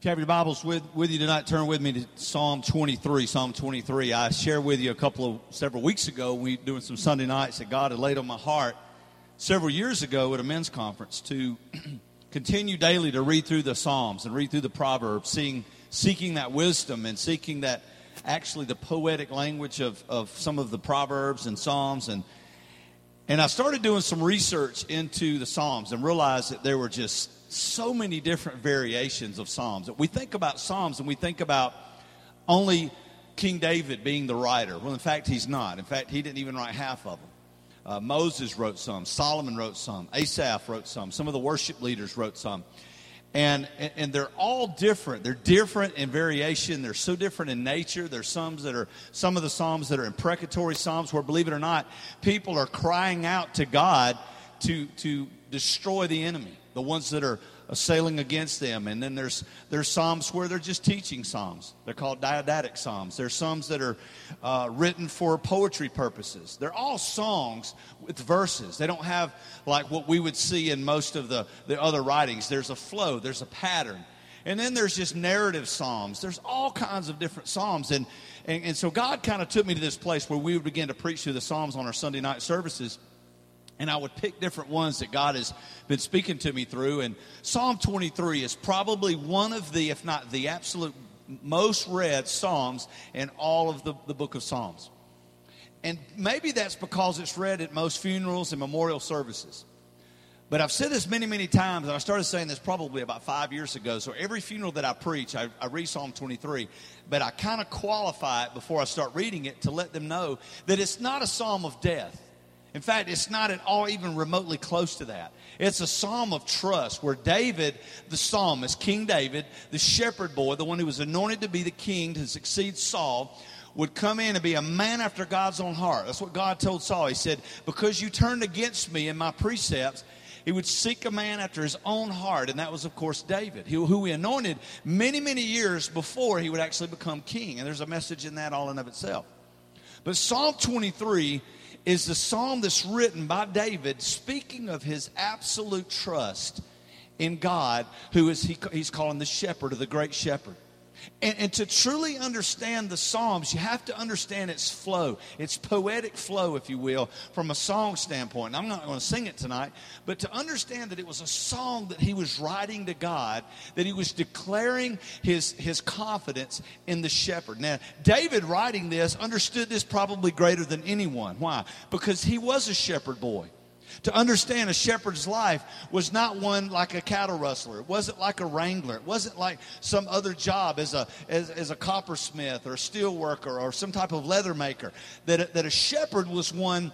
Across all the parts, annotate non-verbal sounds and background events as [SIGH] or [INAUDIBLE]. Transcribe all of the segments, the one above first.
If you have your Bibles with, with you tonight, turn with me to Psalm 23. Psalm 23. I shared with you a couple of several weeks ago, we were doing some Sunday nights that God had laid on my heart several years ago at a men's conference to [CLEARS THROAT] continue daily to read through the Psalms and read through the Proverbs, seeing, seeking that wisdom and seeking that actually the poetic language of, of some of the Proverbs and Psalms. And, and I started doing some research into the Psalms and realized that there were just so many different variations of Psalms. We think about Psalms and we think about only King David being the writer. Well, in fact, he's not. In fact, he didn't even write half of them. Uh, Moses wrote some, Solomon wrote some, Asaph wrote some, some of the worship leaders wrote some. And, and they're all different. They're different in variation. They're so different in nature. There's some that are some of the psalms that are imprecatory psalms where, believe it or not, people are crying out to God to, to destroy the enemy the ones that are assailing against them. And then there's, there's psalms where they're just teaching psalms. They're called didactic psalms. There's psalms that are uh, written for poetry purposes. They're all songs with verses. They don't have like what we would see in most of the, the other writings. There's a flow, there's a pattern. And then there's just narrative psalms. There's all kinds of different psalms. And, and, and so God kind of took me to this place where we would begin to preach through the psalms on our Sunday night services and I would pick different ones that God has been speaking to me through. And Psalm 23 is probably one of the, if not the absolute most read Psalms in all of the, the book of Psalms. And maybe that's because it's read at most funerals and memorial services. But I've said this many, many times, and I started saying this probably about five years ago. So every funeral that I preach, I, I read Psalm 23, but I kind of qualify it before I start reading it to let them know that it's not a psalm of death. In fact, it's not at all even remotely close to that. It's a psalm of trust where David, the psalmist, King David, the shepherd boy, the one who was anointed to be the king to succeed Saul, would come in and be a man after God's own heart. That's what God told Saul. He said, Because you turned against me and my precepts, he would seek a man after his own heart. And that was, of course, David, who he anointed many, many years before he would actually become king. And there's a message in that all in of itself. But Psalm 23 is the psalm that's written by David speaking of his absolute trust in God, who is he, he's calling the shepherd or the great shepherd. And, and, to truly understand the Psalms, you have to understand its flow, its poetic flow, if you will, from a song standpoint. I'm not going to sing it tonight, but to understand that it was a song that he was writing to God, that he was declaring his, his confidence in the shepherd. Now, David writing this understood this probably greater than anyone. Why? Because he was a shepherd boy. To understand a shepherd's life was not one like a cattle rustler. It wasn't like a wrangler. It wasn't like some other job as a, as, as a coppersmith or a steel worker or some type of leather maker. That, that a shepherd was one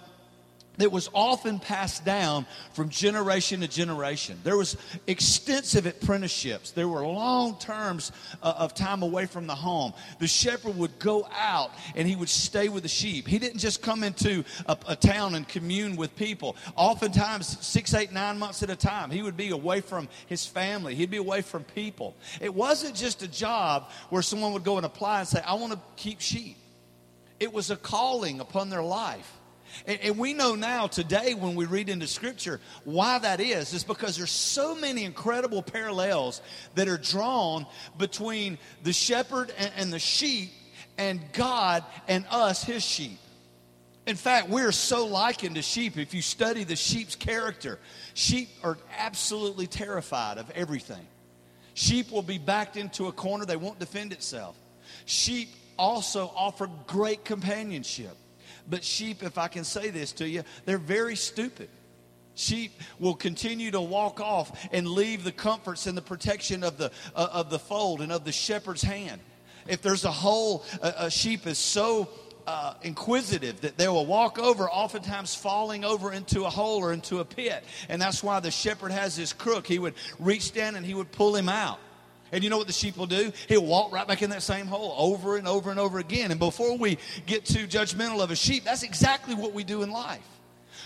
that was often passed down from generation to generation. There was extensive apprenticeships. There were long terms uh, of time away from the home. The shepherd would go out and he would stay with the sheep. He didn't just come into a, a town and commune with people. Oftentimes, six, eight, nine months at a time, he would be away from his family. He'd be away from people. It wasn't just a job where someone would go and apply and say, I want to keep sheep. It was a calling upon their life. And, and, we know now today when we read into Scripture why that is. Is because there's so many incredible parallels that are drawn between the shepherd and, and the sheep and God and us, his sheep. In fact, we're so likened to sheep. If you study the sheep's character, sheep are absolutely terrified of everything. Sheep will be backed into a corner, they won't defend itself. Sheep also offer great companionship. But sheep, if I can say this to you, they're very stupid. Sheep will continue to walk off and leave the comforts and the protection of the, uh, of the fold and of the shepherd's hand. If there's a hole, a, a sheep is so uh, inquisitive that they will walk over, oftentimes falling over into a hole or into a pit. And that's why the shepherd has his crook. He would reach down and he would pull him out. And you know what the sheep will do? He'll walk right back in that same hole over and over and over again. And before we get too judgmental of a sheep, that's exactly what we do in life.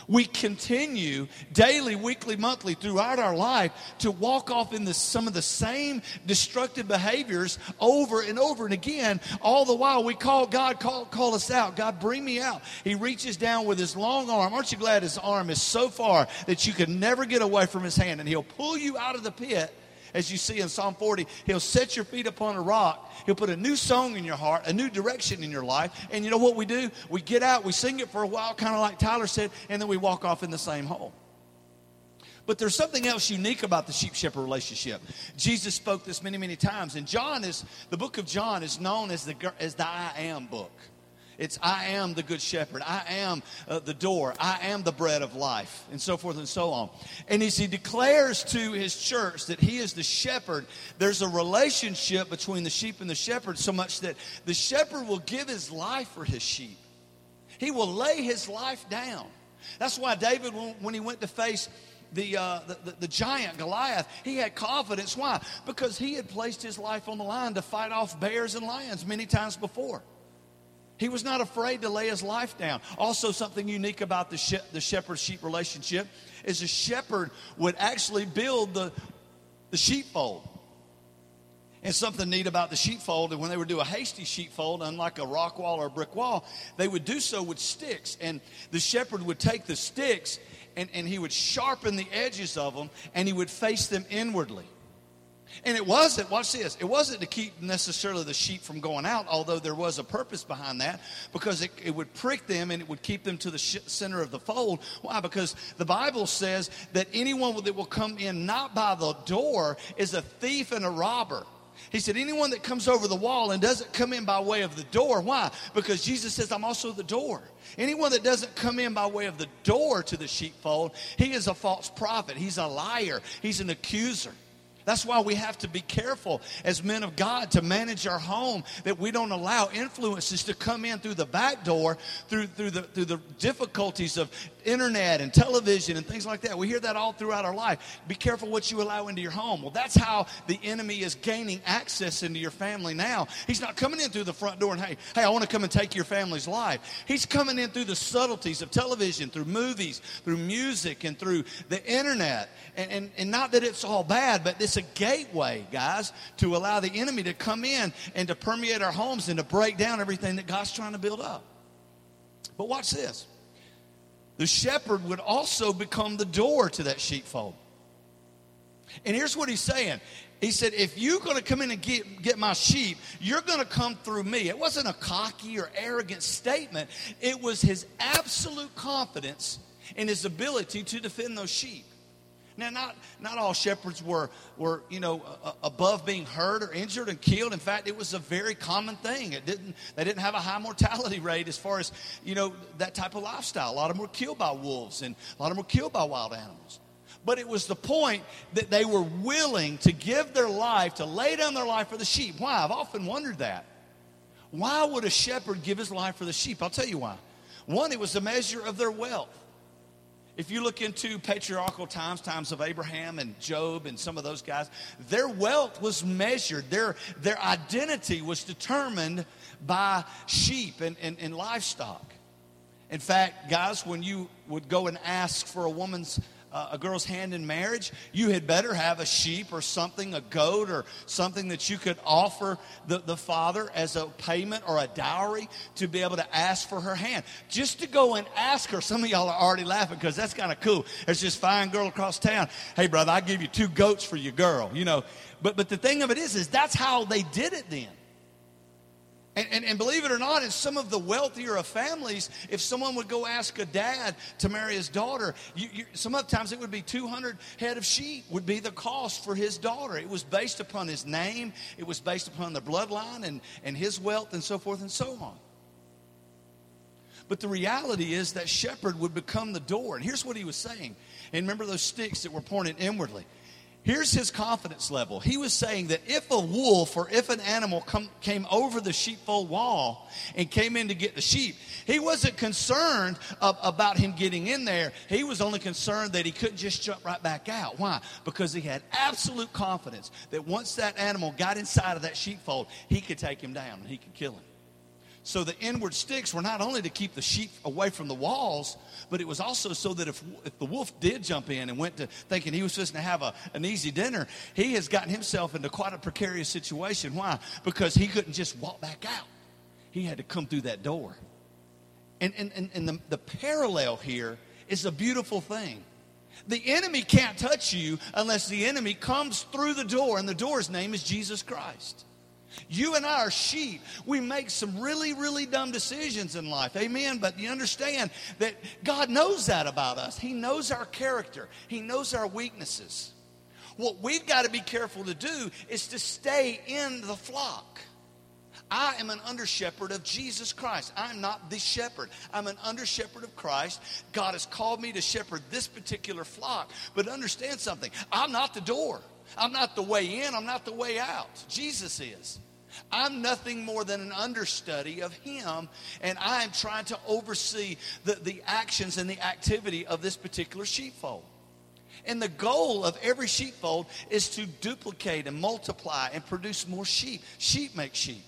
We continue daily, weekly, monthly throughout our life to walk off in some of the same destructive behaviors over and over and again. All the while we call God, call, call us out. God, bring me out. He reaches down with his long arm. Aren't you glad his arm is so far that you can never get away from his hand? And he'll pull you out of the pit as you see in Psalm 40, He'll set your feet upon a rock. He'll put a new song in your heart, a new direction in your life. And you know what we do? We get out, we sing it for a while, kind of like Tyler said, and then we walk off in the same hole. But there's something else unique about the sheep shepherd relationship. Jesus spoke this many, many times. And John is, the book of John is known as the, as the I am book. It's I am the good shepherd. I am uh, the door. I am the bread of life, and so forth and so on. And as he declares to his church that he is the shepherd, there's a relationship between the sheep and the shepherd so much that the shepherd will give his life for his sheep. He will lay his life down. That's why David, when he went to face the, uh, the, the, giant Goliath, he had confidence. Why? Because he had placed his life on the line to fight off bears and lions many times before. He was not afraid to lay his life down. Also, something unique about the, she- the shepherd sheep relationship is a shepherd would actually build the, the sheepfold. And something neat about the sheepfold, and when they would do a hasty sheepfold, unlike a rock wall or a brick wall, they would do so with sticks. And the shepherd would take the sticks and, and he would sharpen the edges of them and he would face them inwardly. And it wasn't, watch this, it wasn't to keep necessarily the sheep from going out, although there was a purpose behind that, because it, it would prick them and it would keep them to the sh- center of the fold. Why? Because the Bible says that anyone that will come in not by the door is a thief and a robber. He said, anyone that comes over the wall and doesn't come in by way of the door, why? Because Jesus says, I'm also the door. Anyone that doesn't come in by way of the door to the sheepfold, he is a false prophet. He's a liar. He's an accuser. That's why we have to be careful as men of God to manage our home that we don't allow influences to come in through the back door, through, through, the, through the difficulties of internet and television and things like that. We hear that all throughout our life. Be careful what you allow into your home. Well, that's how the enemy is gaining access into your family now. He's not coming in through the front door and, hey, hey, I want to come and take your family's life. He's coming in through the subtleties of television, through movies, through music, and through the internet. And, and, and not that it's all bad, but it's a gateway, guys, to allow the enemy to come in and to permeate our homes and to break down everything that God's trying to build up. But watch this the shepherd would also become the door to that sheepfold. And here's what he's saying. He said, if you're going to come in and get, get my sheep, you're going to come through me. It wasn't a cocky or arrogant statement, it was his absolute confidence in his ability to defend those sheep. Now, not, not all shepherds were, were, you know, above being hurt or injured and killed. In fact, it was a very common thing. It didn't, they didn't have a high mortality rate as far as, you know, that type of lifestyle. A lot of them were killed by wolves and a lot of them were killed by wild animals. But it was the point that they were willing to give their life, to lay down their life for the sheep. Why? I've often wondered that. Why would a shepherd give his life for the sheep? I'll tell you why. One, it was a measure of their wealth. If you look into patriarchal times, times of Abraham and Job and some of those guys, their wealth was measured, their, their identity was determined by sheep and, and, and livestock. In fact, guys, when you would go and ask for a woman's a girl's hand in marriage, you had better have a sheep or something, a goat or something that you could offer the, the father as a payment or a dowry to be able to ask for her hand. Just to go and ask her. Some of y'all are already laughing because that's kind of cool. There's this fine girl across town. Hey, brother, I give you two goats for your girl, you know. But, but the thing of it is, is that's how they did it then. And, and, and, believe it or not, in some of the wealthier of families, if someone would go ask a dad to marry his daughter, you, you, some of the times it would be 200 head of sheep would be the cost for his daughter. It was based upon his name, it was based upon the bloodline and, and his wealth and so forth and so on. But the reality is that shepherd would become the door. And here's what he was saying. And remember those sticks that were pointed inwardly. Here's his confidence level. He was saying that if a wolf or if an animal come, came over the sheepfold wall and came in to get the sheep, he wasn't concerned of, about him getting in there. He was only concerned that he couldn't just jump right back out. Why? Because he had absolute confidence that once that animal got inside of that sheepfold, he could take him down and he could kill him. So the inward sticks were not only to keep the sheep away from the walls, but it was also so that if, if the wolf did jump in and went to thinking he was supposed to have a, an easy dinner, he has gotten himself into quite a precarious situation. Why? Because he couldn't just walk back out. He had to come through that door. And, and, and, and the, the parallel here is a beautiful thing. The enemy can't touch you unless the enemy comes through the door, and the door's name is Jesus Christ. You and I are sheep. We make some really, really dumb decisions in life. Amen. But you understand that God knows that about us. He knows our character, He knows our weaknesses. What we've got to be careful to do is to stay in the flock. I am an under shepherd of Jesus Christ. I'm not the shepherd. I'm an under shepherd of Christ. God has called me to shepherd this particular flock. But understand something I'm not the door, I'm not the way in, I'm not the way out. Jesus is. I'm nothing more than an understudy of Him, and I'm trying to oversee the, the actions and the activity of this particular sheepfold. And the goal of every sheepfold is to duplicate and multiply and produce more sheep. Sheep make sheep.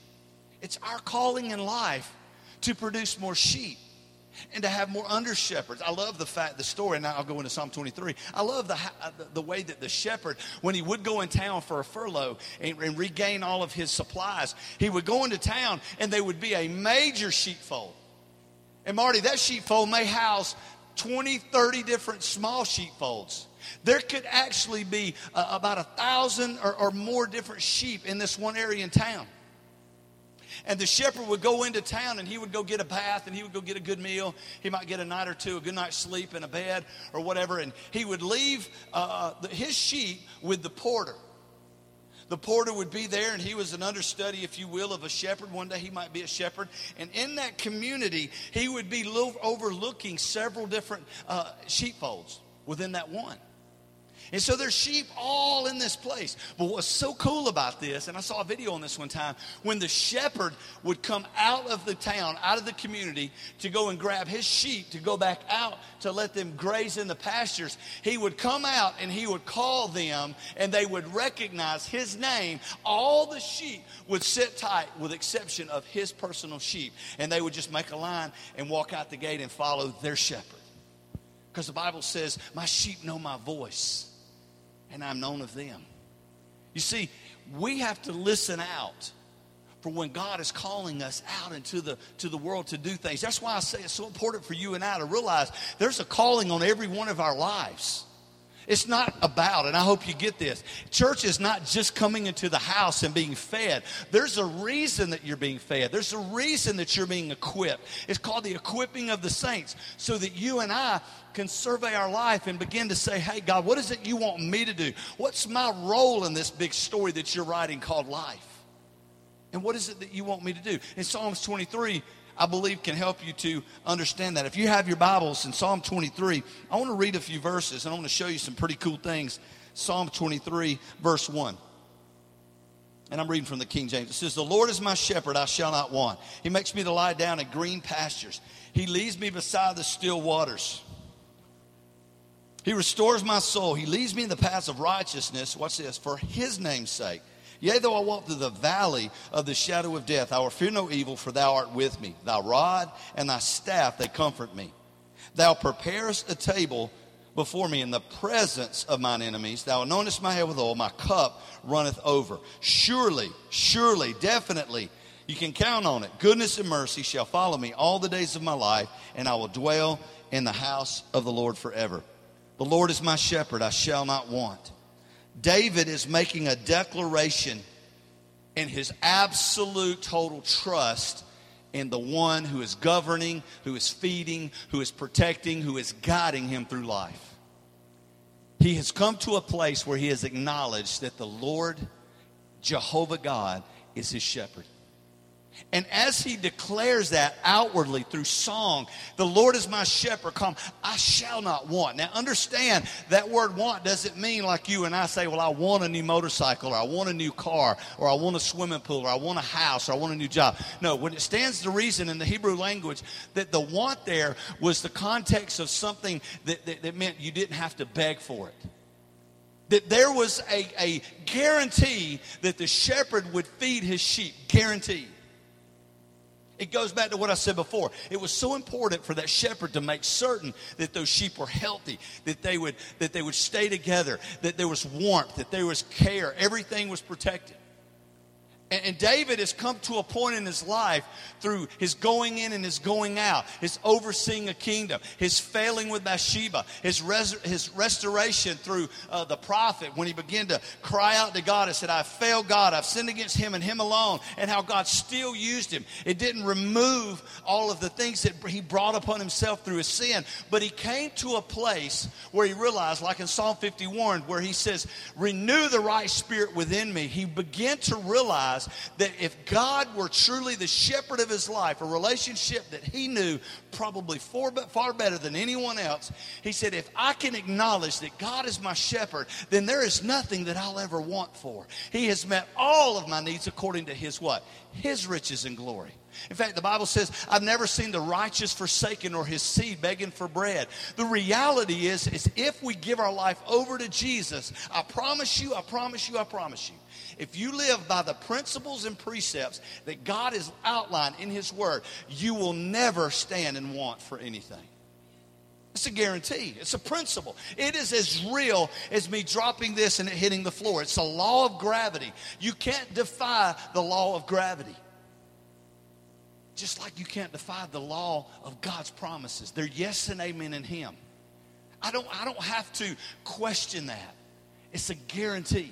It's our calling in life to produce more sheep and to have more under shepherds. I love the fact, the story, and I'll go into Psalm 23. I love the, the way that the shepherd, when he would go in town for a furlough and, and regain all of his supplies, he would go into town and there would be a major sheepfold. And Marty, that sheepfold may house 20, 30 different small sheepfolds. There could actually be uh, about a thousand or, or more different sheep in this one area in town. And the shepherd would go into town and he would go get a bath and he would go get a good meal. He might get a night or two, a good night's sleep in a bed or whatever. And he would leave uh, his sheep with the porter. The porter would be there, and he was an understudy, if you will, of a shepherd. One day he might be a shepherd. And in that community, he would be overlooking several different uh, sheepfolds within that one. And so there's sheep all in this place. But what's so cool about this, and I saw a video on this one time, when the shepherd would come out of the town, out of the community, to go and grab his sheep to go back out to let them graze in the pastures, he would come out and he would call them and they would recognize his name. All the sheep would sit tight with exception of his personal sheep. And they would just make a line and walk out the gate and follow their shepherd. Because the Bible says, My sheep know my voice and I'm known of them. You see, we have to listen out for when God is calling us out into the to the world to do things. That's why I say it's so important for you and I to realize there's a calling on every one of our lives. It's not about, and I hope you get this. Church is not just coming into the house and being fed. There's a reason that you're being fed. There's a reason that you're being equipped. It's called the equipping of the saints, so that you and I can survey our life and begin to say, Hey, God, what is it you want me to do? What's my role in this big story that you're writing called life? And what is it that you want me to do? In Psalms 23, I believe can help you to understand that. If you have your Bibles in Psalm 23, I want to read a few verses and I want to show you some pretty cool things. Psalm 23, verse 1. And I'm reading from the King James. It says, The Lord is my shepherd, I shall not want. He makes me to lie down in green pastures. He leads me beside the still waters. He restores my soul. He leads me in the paths of righteousness. Watch this, for his name's sake. Yea, though I walk through the valley of the shadow of death, I will fear no evil, for thou art with me. Thy rod and thy staff, they comfort me. Thou preparest a table before me in the presence of mine enemies. Thou anointest my head with oil, my cup runneth over. Surely, surely, definitely, you can count on it. Goodness and mercy shall follow me all the days of my life, and I will dwell in the house of the Lord forever. The Lord is my shepherd, I shall not want. David is making a declaration in his absolute total trust in the one who is governing, who is feeding, who is protecting, who is guiding him through life. He has come to a place where he has acknowledged that the Lord, Jehovah God, is his shepherd. And as he declares that outwardly through song, the Lord is my shepherd, come, I shall not want. Now understand that word want doesn't mean like you and I say, well, I want a new motorcycle, or I want a new car, or I want a swimming pool, or I want a house, or I want a new job. No, when it stands to reason in the Hebrew language that the want there was the context of something that, that, that meant you didn't have to beg for it that there was a, a guarantee that the shepherd would feed his sheep. Guaranteed. It goes back to what I said before. It was so important for that shepherd to make certain that those sheep were healthy, that they would that they would stay together, that there was warmth, that there was care, everything was protected. And, David has come to a point in his life through his going in and his going out, his overseeing a kingdom, his failing with Bathsheba, his, res- his restoration through uh, the prophet when he began to cry out to God and said, I failed God, I've sinned against him and him alone, and how God still used him. It didn't remove all of the things that he brought upon himself through his sin, but he came to a place where he realized, like in Psalm 51, where he says, Renew the right spirit within me. He began to realize that if God were truly the shepherd of his life, a relationship that he knew probably far, far better than anyone else, he said, If I can acknowledge that God is my shepherd, then there is nothing that I'll ever want for. He has met all of my needs according to his what? His riches and glory. In fact, the Bible says, I've never seen the righteous forsaken or his seed begging for bread. The reality is, is if we give our life over to Jesus, I promise you, I promise you, I promise you, if you live by the principles and precepts that God has outlined in his word, you will never stand in want for anything. It's a guarantee. It's a principle. It is as real as me dropping this and it hitting the floor. It's a law of gravity. You can't defy the law of gravity. Just like you can't defy the law of God's promises. They're yes and amen in Him. I don't, I don't have to question that. It's a guarantee.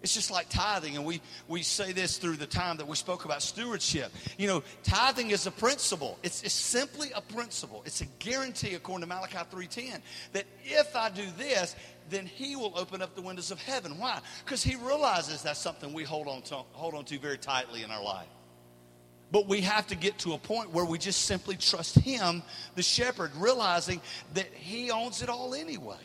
It's just like tithing, and we, we say this through the time that we spoke about stewardship. You know, tithing is a principle. It's, it's simply a principle. It's a guarantee, according to Malachi 3.10, that if I do this, then he will open up the windows of heaven. Why? Because he realizes that's something we hold on, to, hold on to very tightly in our life. But we have to get to a point where we just simply trust Him, the shepherd, realizing that He owns it all anyway.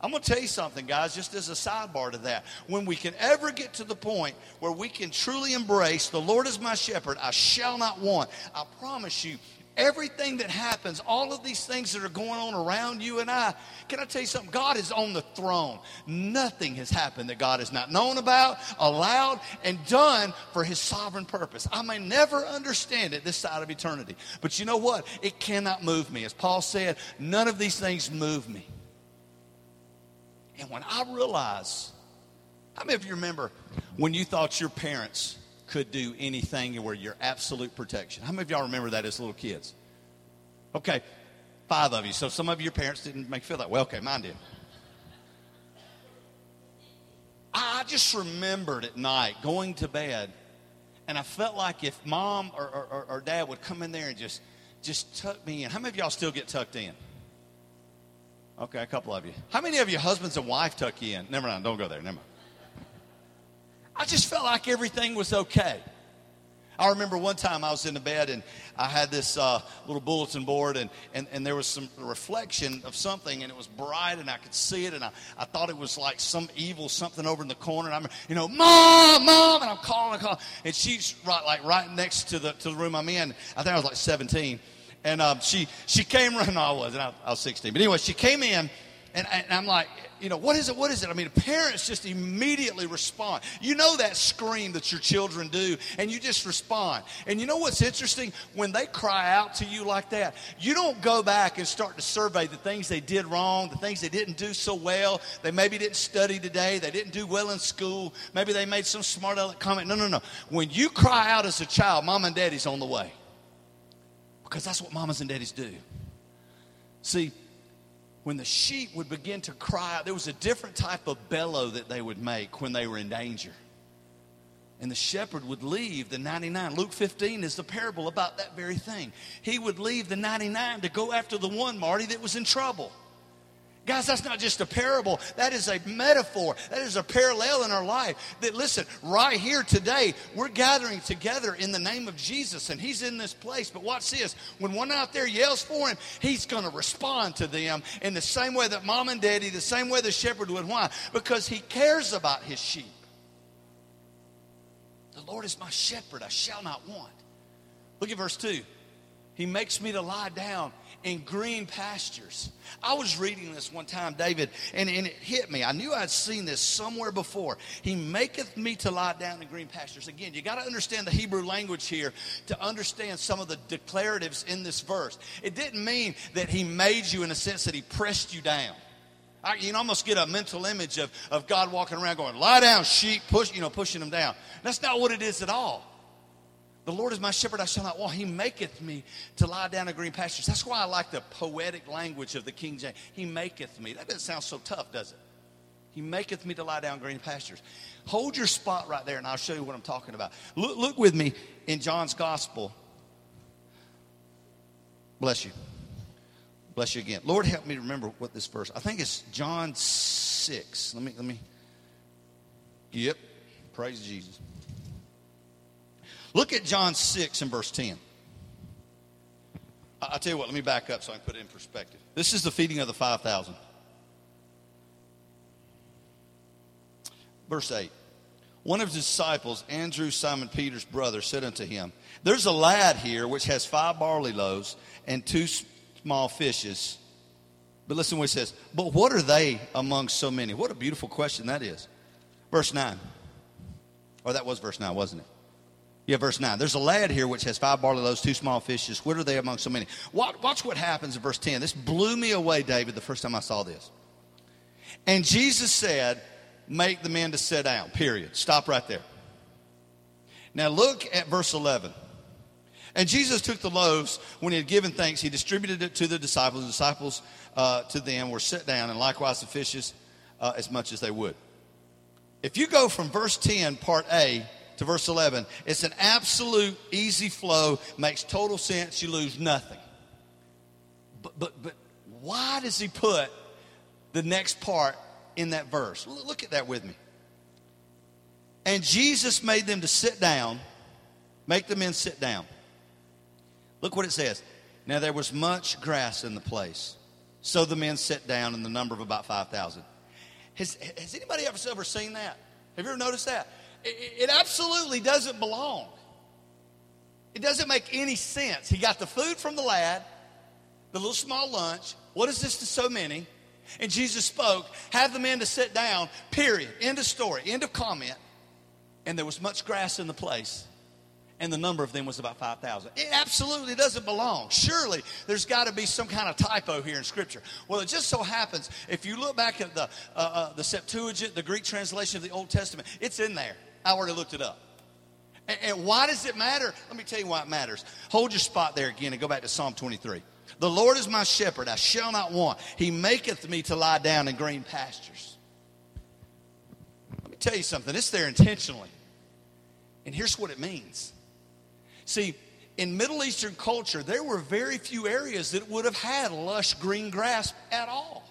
I'm going to tell you something, guys, just as a sidebar to that. When we can ever get to the point where we can truly embrace the Lord is my shepherd, I shall not want, I promise you, everything that happens, all of these things that are going on around you and I, can I tell you something? God is on the throne. Nothing has happened that God has not known about, allowed, and done for his sovereign purpose. I may never understand it this side of eternity, but you know what? It cannot move me. As Paul said, none of these things move me. And when I realize, how many of you remember when you thought your parents could do anything and were your absolute protection. How many of y'all remember that as little kids? Okay, five of you. So some of your parents didn't make you feel that way. Okay, mine did. I just remembered at night going to bed, and I felt like if mom or, or, or dad would come in there and just just tuck me in. How many of y'all still get tucked in? Okay, a couple of you. How many of you husbands and wife tuck you in? Never mind, don't go there. Never mind. I just felt like everything was okay. I remember one time I was in the bed and I had this uh, little bulletin board and, and, and there was some reflection of something and it was bright and I could see it and I, I thought it was like some evil something over in the corner and I'm, you know, mom, mom, and I'm calling calling and she's right, like right next to the, to the room I'm in. I think I was like 17 and um, she, she came running, no, I wasn't, I, I was 16. But anyway, she came in and, and I'm like, you know, what is it? What is it? I mean, parents just immediately respond. You know that scream that your children do, and you just respond. And you know what's interesting? When they cry out to you like that, you don't go back and start to survey the things they did wrong, the things they didn't do so well. They maybe didn't study today, they didn't do well in school, maybe they made some smart aleck comment. No, no, no. When you cry out as a child, mom and daddy's on the way. Because that's what mamas and daddies do. See, when the sheep would begin to cry out, there was a different type of bellow that they would make when they were in danger. And the shepherd would leave the 99. Luke 15 is the parable about that very thing. He would leave the 99 to go after the one, Marty, that was in trouble. Guys, that's not just a parable. That is a metaphor. That is a parallel in our life. That, listen, right here today, we're gathering together in the name of Jesus, and He's in this place. But watch this when one out there yells for Him, He's going to respond to them in the same way that mom and daddy, the same way the shepherd would. Why? Because He cares about His sheep. The Lord is my shepherd, I shall not want. Look at verse 2. He makes me to lie down in green pastures. I was reading this one time, David, and, and it hit me. I knew I'd seen this somewhere before. He maketh me to lie down in green pastures. Again, you got to understand the Hebrew language here to understand some of the declaratives in this verse. It didn't mean that he made you in a sense that he pressed you down. I, you can almost get a mental image of, of God walking around going, lie down, sheep, push, you know, pushing them down. That's not what it is at all. The Lord is my shepherd, I shall not want. He maketh me to lie down in green pastures. That's why I like the poetic language of the King James. He maketh me. That doesn't sound so tough, does it? He maketh me to lie down in green pastures. Hold your spot right there, and I'll show you what I'm talking about. Look, look with me in John's Gospel. Bless you. Bless you again. Lord, help me remember what this verse. I think it's John six. Let me let me. Yep. Praise Jesus. Look at John six and verse ten. I'll tell you what. Let me back up so I can put it in perspective. This is the feeding of the five thousand. Verse 8. One of his disciples, Andrew, Simon Peter's brother, said unto him, There's a lad here which has five barley loaves and two small fishes. But listen what he says. But what are they among so many? What a beautiful question that is. Verse 9. Or that was verse 9, wasn't it? Yeah, verse 9. There's a lad here which has five barley loaves, two small fishes. What are they among so many? Watch what happens in verse 10. This blew me away, David, the first time I saw this. And Jesus said, make the men to sit down, period. Stop right there. Now look at verse 11. And Jesus took the loaves when he had given thanks, he distributed it to the disciples. The disciples uh, to them were set down, and likewise the fishes uh, as much as they would. If you go from verse 10, part A, to verse 11, it's an absolute easy flow, makes total sense, you lose nothing. But, but, but why does he put the next part in that verse. Look at that with me. And Jesus made them to sit down, make the men sit down. Look what it says. Now there was much grass in the place. So the men sat down in the number of about 5,000. Has, has anybody ever, ever seen that? Have you ever noticed that? It, it absolutely doesn't belong. It doesn't make any sense. He got the food from the lad, the little small lunch. What is this to so many? And Jesus spoke, have the men to sit down, period. End of story, end of comment. And there was much grass in the place. And the number of them was about 5,000. It absolutely doesn't belong. Surely there's got to be some kind of typo here in Scripture. Well, it just so happens, if you look back at the, uh, uh, the Septuagint, the Greek translation of the Old Testament, it's in there. I already looked it up. And, and why does it matter? Let me tell you why it matters. Hold your spot there again and go back to Psalm 23. The Lord is my shepherd, I shall not want. He maketh me to lie down in green pastures. Let me tell you something, it's there intentionally. And here's what it means. See, in Middle Eastern culture, there were very few areas that would have had lush green grass at all.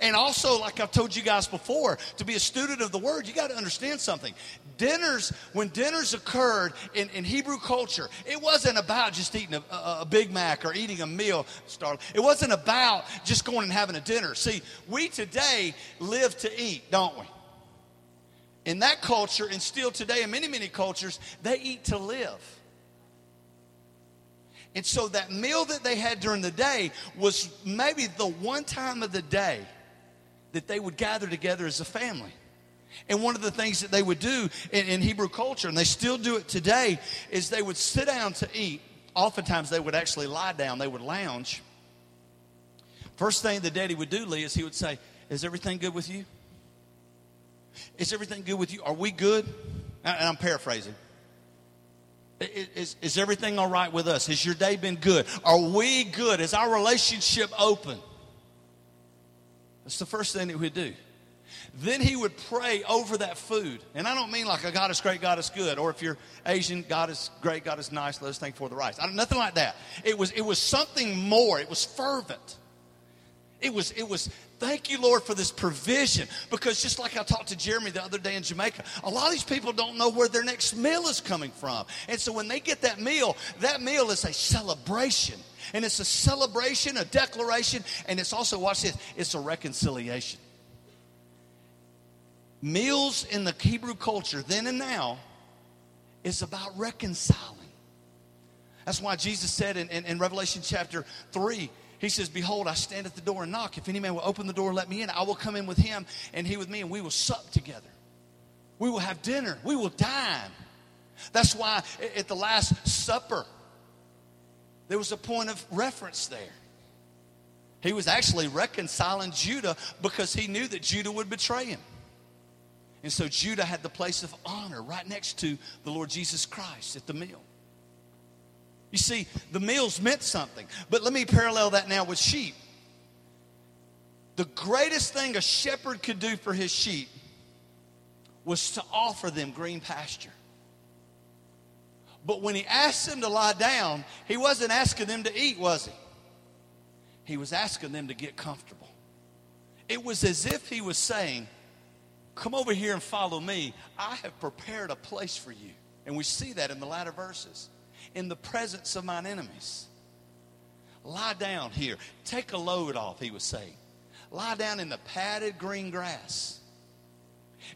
And also, like I've told you guys before, to be a student of the word, you got to understand something. Dinners, when dinners occurred in, in Hebrew culture, it wasn't about just eating a, a, Big Mac or eating a meal, Star. It wasn't about just going and having a dinner. See, we today live to eat, don't we? In that culture, and still today in many, many cultures, they eat to live. And so that meal that they had during the day was maybe the one time of the day that they would gather together as a family. And one of the things that they would do in, in, Hebrew culture, and they still do it today, is they would sit down to eat. Oftentimes they would actually lie down, they would lounge. First thing the daddy would do, Lee, is he would say, Is everything good with you? Is everything good with you? Are we good? And I'm paraphrasing. Is, is everything all right with us? Has your day been good? Are we good? Is our relationship open? That's the first thing that we do. Then he would pray over that food. And I don't mean like a God is great, God is good. Or if you're Asian, God is great, God is nice, let us thank for the rice. Nothing like that. It was, it was something more. It was fervent. It was, it was, thank you, Lord, for this provision. Because just like I talked to Jeremy the other day in Jamaica, a lot of these people don't know where their next meal is coming from. And so when they get that meal, that meal is a celebration. And it's a celebration, a declaration, and it's also, watch this, it's a reconciliation. Meals in the Hebrew culture, then and now, is about reconciling. That's why Jesus said in, in, in Revelation chapter 3, he says, Behold, I stand at the door and knock. If any man will open the door let me in, I will come in with him and he with me, and we will sup together. We will have dinner. We will dine. That's why at the Last Supper, there was a point of reference there. He was actually reconciling Judah because he knew that Judah would betray him. And so Judah had the place of honor right next to the Lord Jesus Christ at the meal. You see, the meals meant something. But let me parallel that now with sheep. The greatest thing a shepherd could do for his sheep was to offer them green pasture. But when he asked them to lie down, he wasn't asking them to eat, was he? He was asking them to get comfortable. It was as if he was saying, Come over here and follow me. I have prepared a place for you. And we see that in the latter verses. In the presence of mine enemies. Lie down here. Take a load off, he was saying. Lie down in the padded green grass.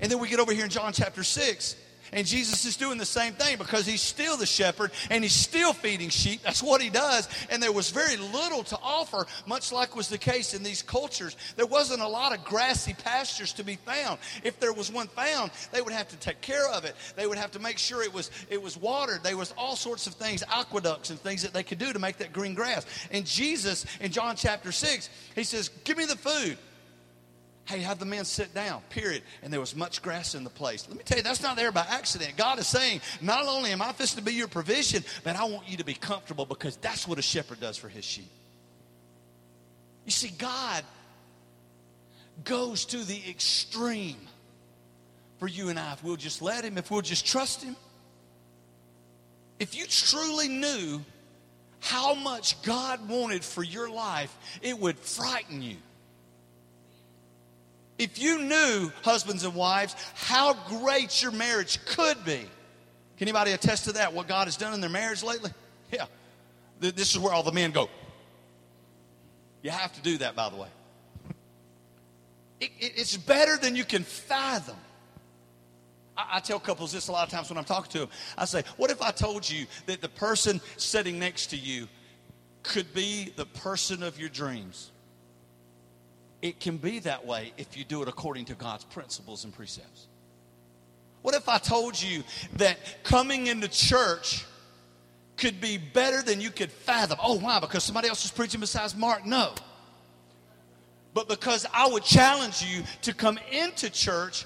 And then we get over here in John chapter 6, and Jesus is doing the same thing because he's still the shepherd and he's still feeding sheep. That's what he does. And there was very little to offer, much like was the case in these cultures. There wasn't a lot of grassy pastures to be found. If there was one found, they would have to take care of it. They would have to make sure it was it was watered. There was all sorts of things, aqueducts and things that they could do to make that green grass. And Jesus in John chapter 6, he says, "Give me the food." Hey, have the men sit down, period. And there was much grass in the place. Let me tell you, that's not there by accident. God is saying, not only am I fixing to be your provision, but I want you to be comfortable because that's what a shepherd does for his sheep. You see, God goes to the extreme for you and I if we'll just let him, if we'll just trust him. If you truly knew how much God wanted for your life, it would frighten you. If you knew, husbands and wives, how great your marriage could be, can anybody attest to that? What God has done in their marriage lately? [LAUGHS] Yeah. This is where all the men go. You have to do that, by the way. [LAUGHS] It, it, it's better than you can fathom. I, I tell couples this a lot of times when I'm talking to them. I say, What if I told you that the person sitting next to you could be the person of your dreams? It can be that way if you do it according to God's principles and precepts. What if I told you that coming into church could be better than you could fathom? Oh, why? Because somebody else is preaching besides Mark? No. But because I would challenge you to come into church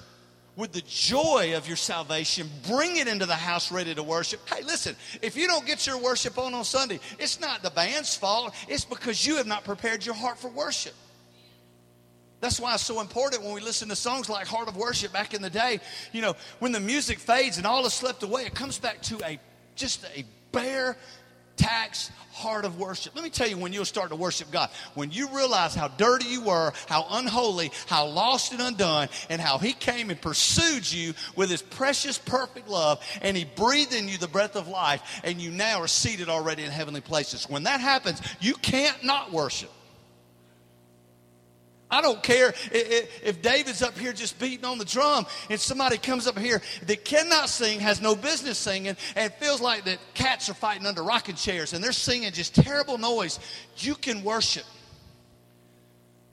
with the joy of your salvation, bring it into the house ready to worship. Hey, listen, if you don't get your worship on on Sunday, it's not the band's fault, it's because you have not prepared your heart for worship. That's why it's so important when we listen to songs like Heart of Worship back in the day. You know, when the music fades and all is slipped away, it comes back to a just a bare tax heart of worship. Let me tell you when you'll start to worship God. When you realize how dirty you were, how unholy, how lost and undone, and how He came and pursued you with His precious, perfect love, and He breathed in you the breath of life, and you now are seated already in heavenly places. When that happens, you can't not worship. I don't care if David's up here just beating on the drum and somebody comes up here that cannot sing, has no business singing, and feels like that cats are fighting under rocking chairs and they're singing just terrible noise. You can worship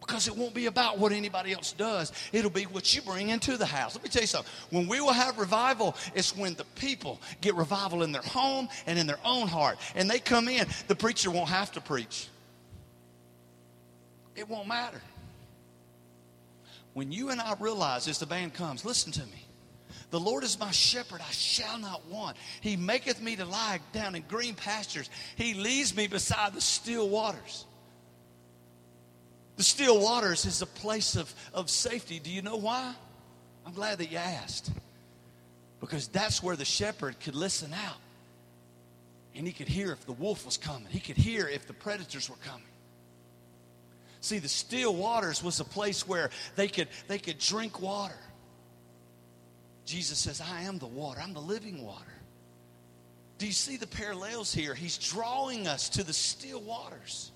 because it won't be about what anybody else does. It'll be what you bring into the house. Let me tell you something. When we will have revival, it's when the people get revival in their home and in their own heart. And they come in, the preacher won't have to preach. It won't matter. When you and I realize as the band comes, listen to me. The Lord is my shepherd, I shall not want. He maketh me to lie down in green pastures. He leads me beside the still waters. The still waters is a place of, of safety. Do you know why? I'm glad that you asked. Because that's where the shepherd could listen out. And he could hear if the wolf was coming, he could hear if the predators were coming. See, the still waters was a place where they could, they could drink water. Jesus says, I am the water, I'm the living water. Do you see the parallels here? He's drawing us to the still waters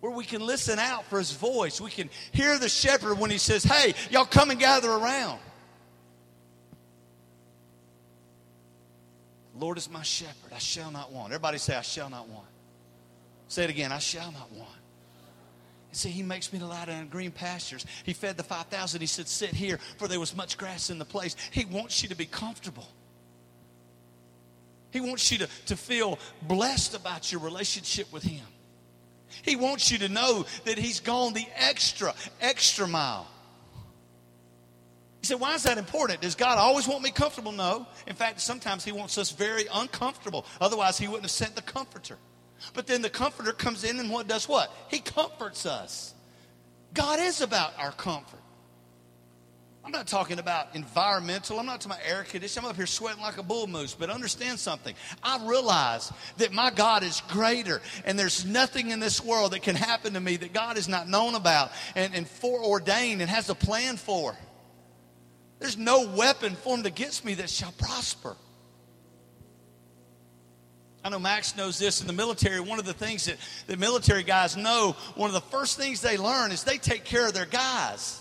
where we can listen out for his voice. We can hear the shepherd when he says, Hey, y'all come and gather around. Lord is my shepherd, I shall not want. Everybody say, I shall not want. Say it again, I shall not want. See, he makes me to lie down in green pastures. He fed the 5,000. He said, Sit here, for there was much grass in the place. He wants you to be comfortable. He wants you to, to feel blessed about your relationship with him. He wants you to know that He's gone the extra, extra mile. You say, why is that important? Does God always want me comfortable? No. In fact, sometimes He wants us very uncomfortable. Otherwise, He wouldn't have sent the Comforter. But then the Comforter comes in and what does what? He comforts us. God is about our comfort. I'm not talking about environmental. I'm not talking about air conditioning. I'm up here sweating like a bull moose. But understand something. I realize that my God is greater, and there's nothing in this world that can happen to me that God has not known about and, and foreordained and has a plan for. There's no weapon formed against me that shall prosper. I know Max knows this in the military. One of the things that the military guys know, one of the first things they learn is they take care of their guys.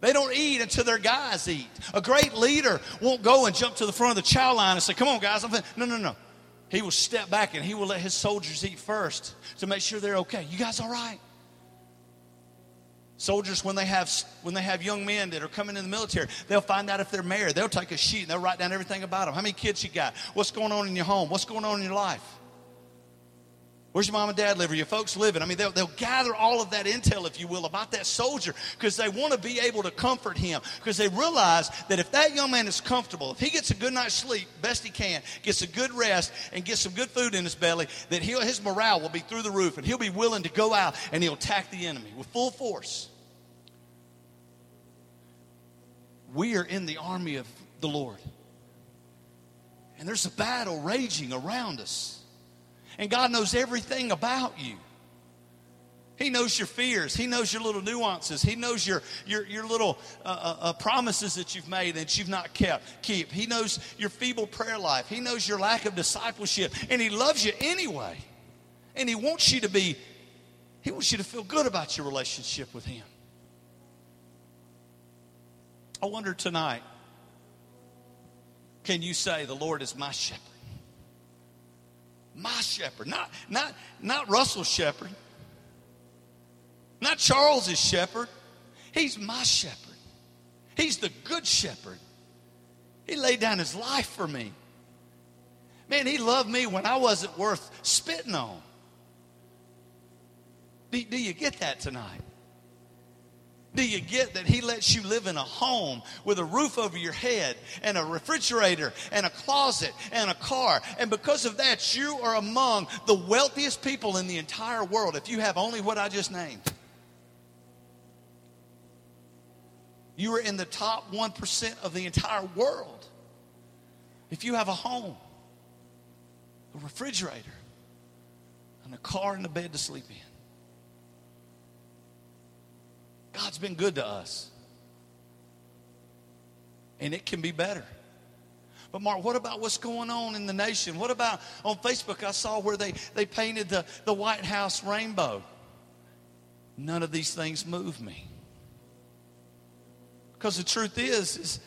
They don't eat until their guys eat. A great leader won't go and jump to the front of the chow line and say, Come on, guys. I'm no, no, no. He will step back and he will let his soldiers eat first to make sure they're okay. You guys all right? Soldiers, when they have when they have young men that are coming in the military, they'll find out if they're married. They'll take a sheet and they'll write down everything about them. How many kids you got? What's going on in your home? What's going on in your life? Where's your mom and dad live? Are your folks living? I mean, they'll, they'll gather all of that intel, if you will, about that soldier because they want to be able to comfort him because they realize that if that young man is comfortable, if he gets a good night's sleep, best he can, gets a good rest, and gets some good food in his belly, that he'll, his morale will be through the roof and he'll be willing to go out and he'll attack the enemy with full force. We are in the army of the Lord. And there's a battle raging around us. And God knows everything about you. He knows your fears. He knows your little nuances. He knows your, your, your little uh, uh, uh, promises that you've made that you've not kept. Keep. He knows your feeble prayer life. He knows your lack of discipleship. And He loves you anyway. And He wants you to be, He wants you to feel good about your relationship with Him. I wonder tonight, can you say, The Lord is my shepherd? My shepherd, not, not, not Russell's shepherd, not Charles's shepherd. He's my shepherd. He's the good shepherd. He laid down his life for me. Man, he loved me when I wasn't worth spitting on. Do, do you get that tonight? Do you get that He lets you live in a home with a roof over your head and a refrigerator and a closet and a car? And because of that, you are among the wealthiest people in the entire world if you have only what I just named. You are in the top 1% of the entire world if you have a home, a refrigerator, and a car and a bed to sleep in. God's been good to us. And it can be better. But Mark, what about what's going on in the nation? What about on Facebook? I saw where they, they painted the, the White House rainbow. None of these things move me. Because the truth is, is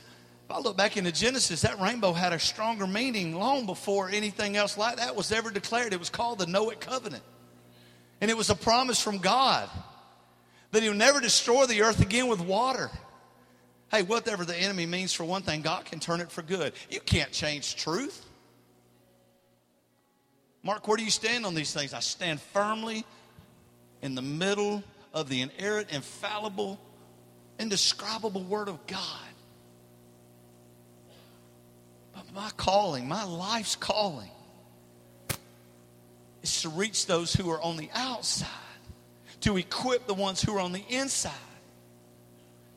if I look back into Genesis, that rainbow had a stronger meaning long before anything else like that was ever declared. It was called the Noahic covenant. And it was a promise from God that he'll never destroy the earth again with water. Hey, whatever the enemy means for one thing, God can turn it for good. You can't change truth. Mark, where do you stand on these things? I stand firmly in the middle of the inerrant, infallible, indescribable Word of God. But my calling, my life's calling, is to reach those who are on the outside to equip the ones who are on the inside.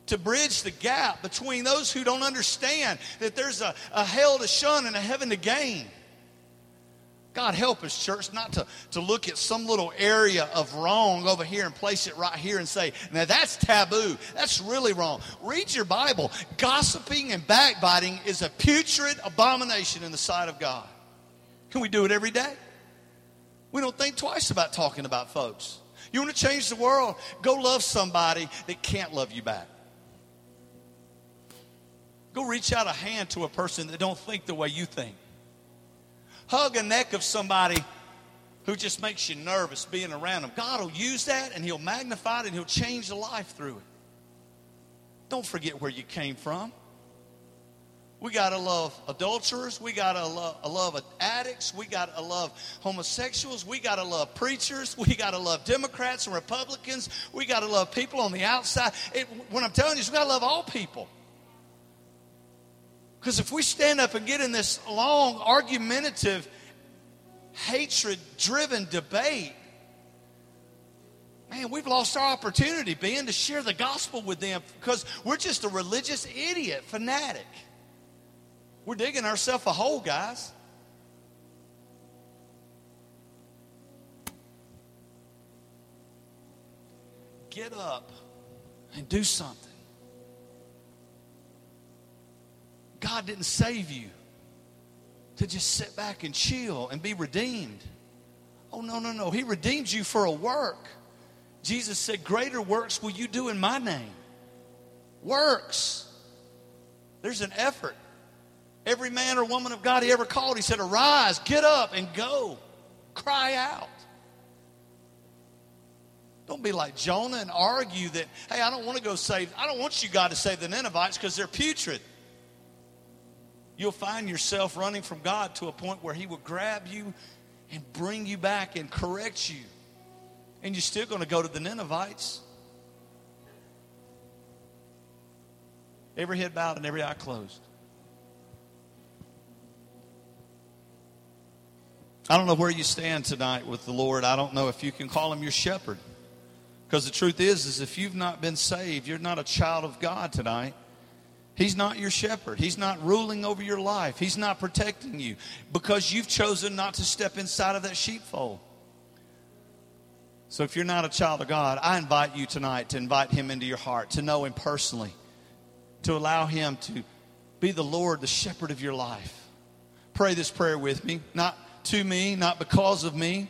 To bridge the gap between those who don't understand that there's a, a hell to shun and a heaven to gain. God help us, church, not to, to look at some little area of wrong over here and place it right here and say, now that's taboo. That's really wrong. Read your Bible. Gossiping and backbiting is a putrid abomination in the sight of God. Can we do it every day? We don't think twice about talking about folks. You want to change the world? Go love somebody that can't love you back. Go reach out a hand to a person that don't think the way you think. Hug a neck of somebody who just makes you nervous being around them. God will use that and he'll magnify it and he'll change the life through it. Don't forget where you came from. We got to love adulterers. We got to love, love addicts. We got to love homosexuals. We got to love preachers. [LAUGHS] We got to love Democrats and Republicans. We got to love people on the outside. It, when I'm telling you, is we got to love all people. Because if we stand up and get in this long, argumentative, hatred driven debate, man, we've lost our opportunity being to share the gospel with them because we're just a religious idiot, fanatic. We're digging ourselves a hole, guys. Get up and do something. God didn't save you to just sit back and chill and be redeemed. Oh, no, no, no. He redeemed you for a work. Jesus said, Greater works will you do in my name. Works. There's an effort. Every man or woman of God he ever called, he said, Arise, get up, and go. Cry out. Don't be like Jonah and argue that, hey, I don't want to go save, I don't want you, God, to save the Ninevites because they're putrid. You'll find yourself running from God to a point where He will grab you and bring you back and correct you. And you're still going to go to the Ninevites. Every head bowed and every eye closed. I don't know where you stand tonight with the Lord. I don't know if you can call him your shepherd. Because the truth is, is if you've not been saved, you're not a child of God tonight. He's not your shepherd. He's not ruling over your life. He's not protecting you because you've chosen not to step inside of that sheepfold. So if you're not a child of God, I invite you tonight to invite him into your heart, to know him personally, to allow him to be the Lord, the shepherd of your life. Pray this prayer with me. Not to me, not because of me,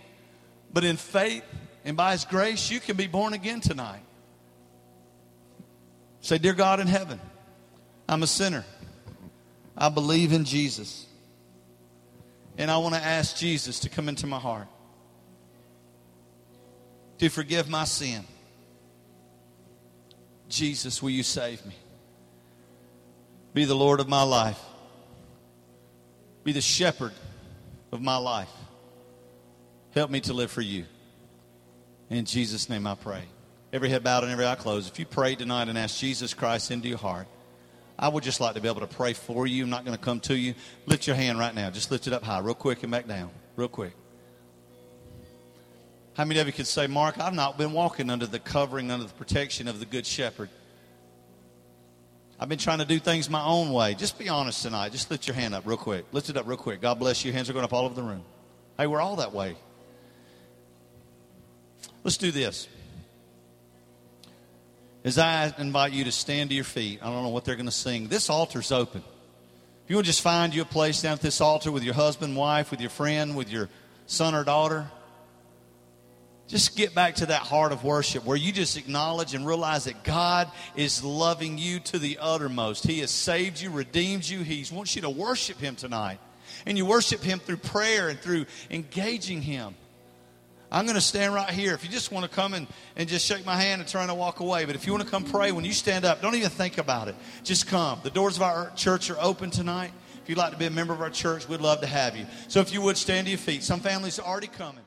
but in faith and by His grace, you can be born again tonight. Say, Dear God in heaven, I'm a sinner. I believe in Jesus. And I want to ask Jesus to come into my heart, to forgive my sin. Jesus, will you save me? Be the Lord of my life. Be the shepherd of my life. Help me to live for you. In Jesus' name I pray. Every head bowed and every eye closed. If you pray tonight and ask Jesus Christ into your heart, I would just like to be able to pray for you. I'm not going to come to you. Lift your hand right now. Just lift it up high, real quick, and back down, real quick. How many of you could say, Mark, I've not been walking under the covering, under the protection of the Good Shepherd? I've been trying to do things my own way. Just be honest tonight. Just lift your hand up real quick. Lift it up real quick. God bless you. Hands are going up all over the room. Hey, we're all that way. Let's do this. As I invite you to stand to your feet, I don't know what they're going to sing. This altar's open. If you want to just find you a place down at this altar with your husband, wife, with your friend, with your son or daughter, just get back to that heart of worship where you just acknowledge and realize that God is loving you to the uttermost. He has saved you, redeemed you. He wants you to worship Him tonight. And you worship Him through prayer and through engaging Him. I'm going to stand right here. If you just want to come and, and just shake my hand and try and walk away, but if you want to come pray, when you stand up, don't even think about it. Just come. The doors of our church are open tonight. If you'd like to be a member of our church, we'd love to have you. So if you would stand to your feet, some families are already coming.